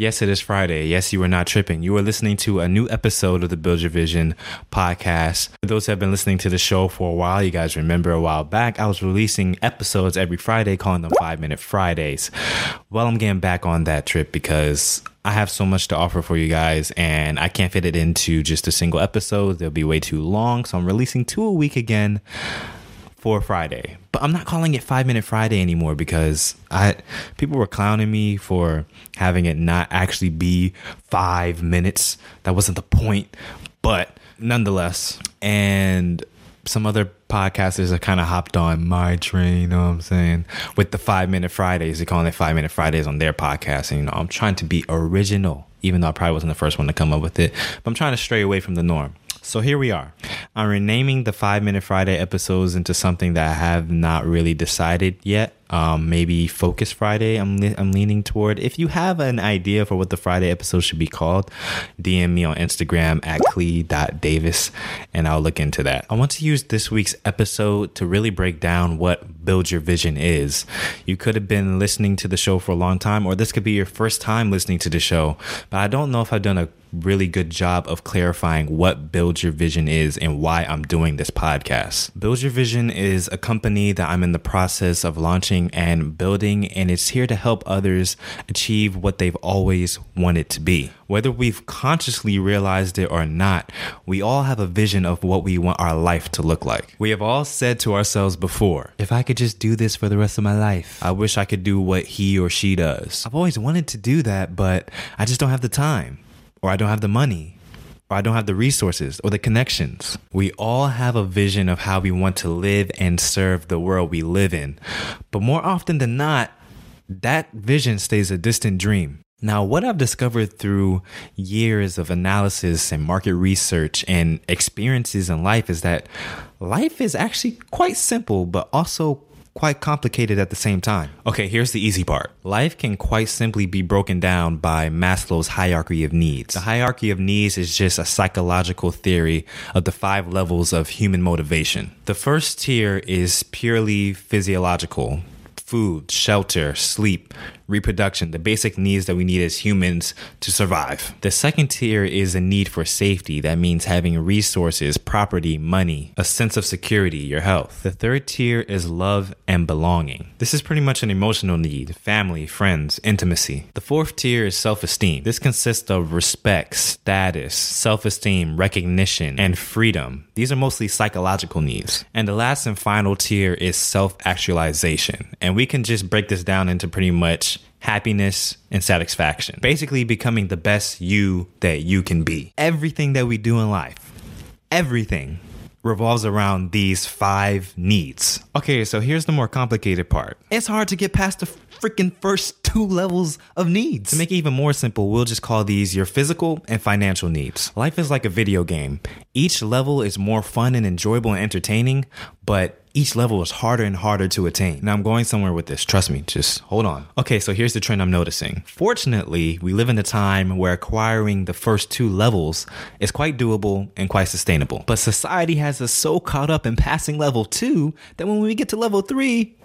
Yes, it is Friday. Yes, you are not tripping. You are listening to a new episode of the Build Your Vision podcast. For those who have been listening to the show for a while, you guys remember a while back, I was releasing episodes every Friday, calling them Five Minute Fridays. Well, I'm getting back on that trip because I have so much to offer for you guys, and I can't fit it into just a single episode. They'll be way too long. So I'm releasing two a week again for Friday. But I'm not calling it 5 minute Friday anymore because I people were clowning me for having it not actually be 5 minutes. That wasn't the point, but nonetheless, and some other podcasters have kind of hopped on my train, you know what I'm saying? With the 5 minute Fridays, they're calling it 5 minute Fridays on their podcast. And you know, I'm trying to be original even though I probably wasn't the first one to come up with it. But I'm trying to stray away from the norm. So here we are. I'm renaming the Five Minute Friday episodes into something that I have not really decided yet. Um, maybe Focus Friday. I'm I'm leaning toward. If you have an idea for what the Friday episode should be called, DM me on Instagram at clee.davis and I'll look into that. I want to use this week's episode to really break down what Build Your Vision is. You could have been listening to the show for a long time, or this could be your first time listening to the show, but I don't know if I've done a really good job of clarifying what Build Your Vision is and why I'm doing this podcast. Build Your Vision is a company that I'm in the process of launching and building, and it's here to help others achieve what they've always wanted to be. Whether we've consciously realized it or not, we all have a vision of what we want our life to look like. We have all said to ourselves before, if I could just do this for the rest of my life, I wish I could do what he or she does. I've always wanted to do that, but I just don't have the time or I don't have the money, or I don't have the resources or the connections. We all have a vision of how we want to live and serve the world we live in. But more often than not, that vision stays a distant dream. Now, what I've discovered through years of analysis and market research and experiences in life is that life is actually quite simple, but also quite complicated at the same time. Okay, here's the easy part. Life can quite simply be broken down by Maslow's hierarchy of needs. The hierarchy of needs is just a psychological theory of the five levels of human motivation. The first tier is purely physiological food, shelter, sleep, reproduction, the basic needs that we need as humans to survive. The second tier is a need for safety. That means having resources, property, money, a sense of security, your health. The third tier is love and belonging. This is pretty much an emotional need family, friends, intimacy. The fourth tier is self esteem. This consists of respect, status, self esteem, recognition, and freedom. These are mostly psychological needs. And the last and final tier is self actualization. And we can just break this down into pretty much happiness and satisfaction. Basically, becoming the best you that you can be. Everything that we do in life, everything revolves around these five needs. Okay, so here's the more complicated part. It's hard to get past the freaking first two levels of needs. To make it even more simple, we'll just call these your physical and financial needs. Life is like a video game. Each level is more fun and enjoyable and entertaining, but each level is harder and harder to attain. Now I'm going somewhere with this. Trust me, just hold on. Okay, so here's the trend I'm noticing. Fortunately, we live in a time where acquiring the first two levels is quite doable and quite sustainable. But society has us so caught up in passing level two that when we get to level three,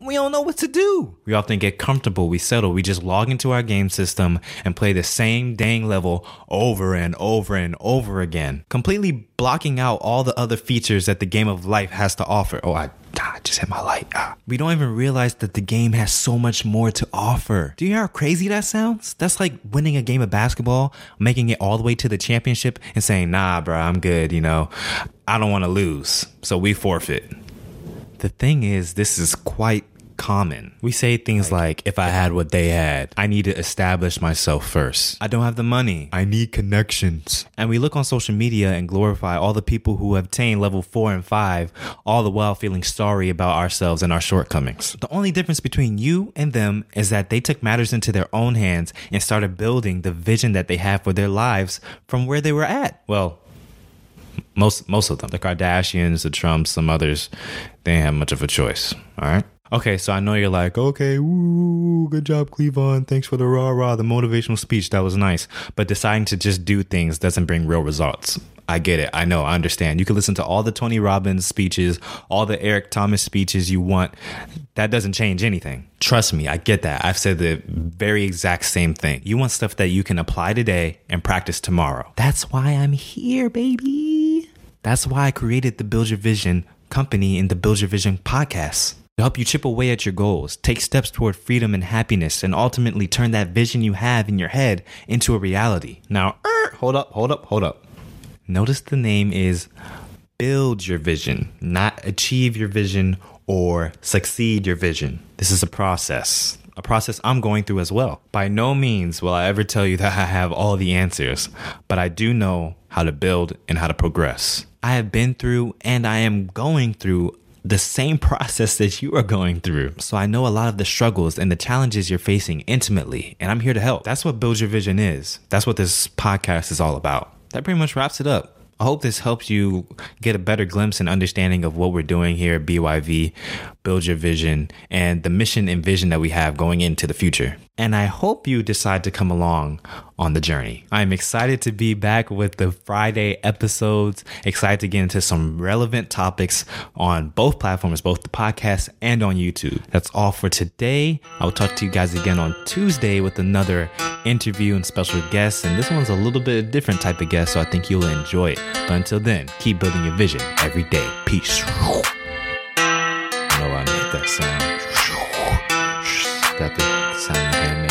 we don't know what to do. We often get comfortable, we settle, we just log into our game system and play the same dang level over and over and over again, completely blocking out all the other features that the game of life has to offer. Oh, I, I just hit my light. Ah. We don't even realize that the game has so much more to offer. Do you hear how crazy that sounds? That's like winning a game of basketball, making it all the way to the championship, and saying, nah, bro, I'm good, you know, I don't want to lose. So we forfeit. The thing is, this is quite common. We say things like, if I had what they had, I need to establish myself first. I don't have the money. I need connections. And we look on social media and glorify all the people who have attained level four and five, all the while feeling sorry about ourselves and our shortcomings. The only difference between you and them is that they took matters into their own hands and started building the vision that they have for their lives from where they were at. Well, most most of them, the Kardashians, the Trumps, some others, they didn't have much of a choice. All right. Okay, so I know you're like, okay, woo, good job, Cleavon. Thanks for the rah rah, the motivational speech. That was nice. But deciding to just do things doesn't bring real results. I get it. I know. I understand. You can listen to all the Tony Robbins speeches, all the Eric Thomas speeches you want. That doesn't change anything. Trust me, I get that. I've said the very exact same thing. You want stuff that you can apply today and practice tomorrow. That's why I'm here, baby. That's why I created the Build Your Vision company and the Build Your Vision podcast to help you chip away at your goals, take steps toward freedom and happiness, and ultimately turn that vision you have in your head into a reality. Now, er, hold up, hold up, hold up. Notice the name is Build Your Vision, not Achieve Your Vision or Succeed Your Vision. This is a process, a process I'm going through as well. By no means will I ever tell you that I have all the answers, but I do know how to build and how to progress. I have been through and I am going through the same process that you are going through. So I know a lot of the struggles and the challenges you're facing intimately, and I'm here to help. That's what Build Your Vision is. That's what this podcast is all about that pretty much wraps it up. I hope this helps you get a better glimpse and understanding of what we're doing here at BYV, Build Your Vision, and the mission and vision that we have going into the future. And I hope you decide to come along on the journey. I'm excited to be back with the Friday episodes, excited to get into some relevant topics on both platforms, both the podcast and on YouTube. That's all for today. I'll talk to you guys again on Tuesday with another interview and special guests. And this one's a little bit a different type of guest, so I think you'll enjoy it. But until then, keep building your vision every day. Peace. I I make that sound. Got the sound in hand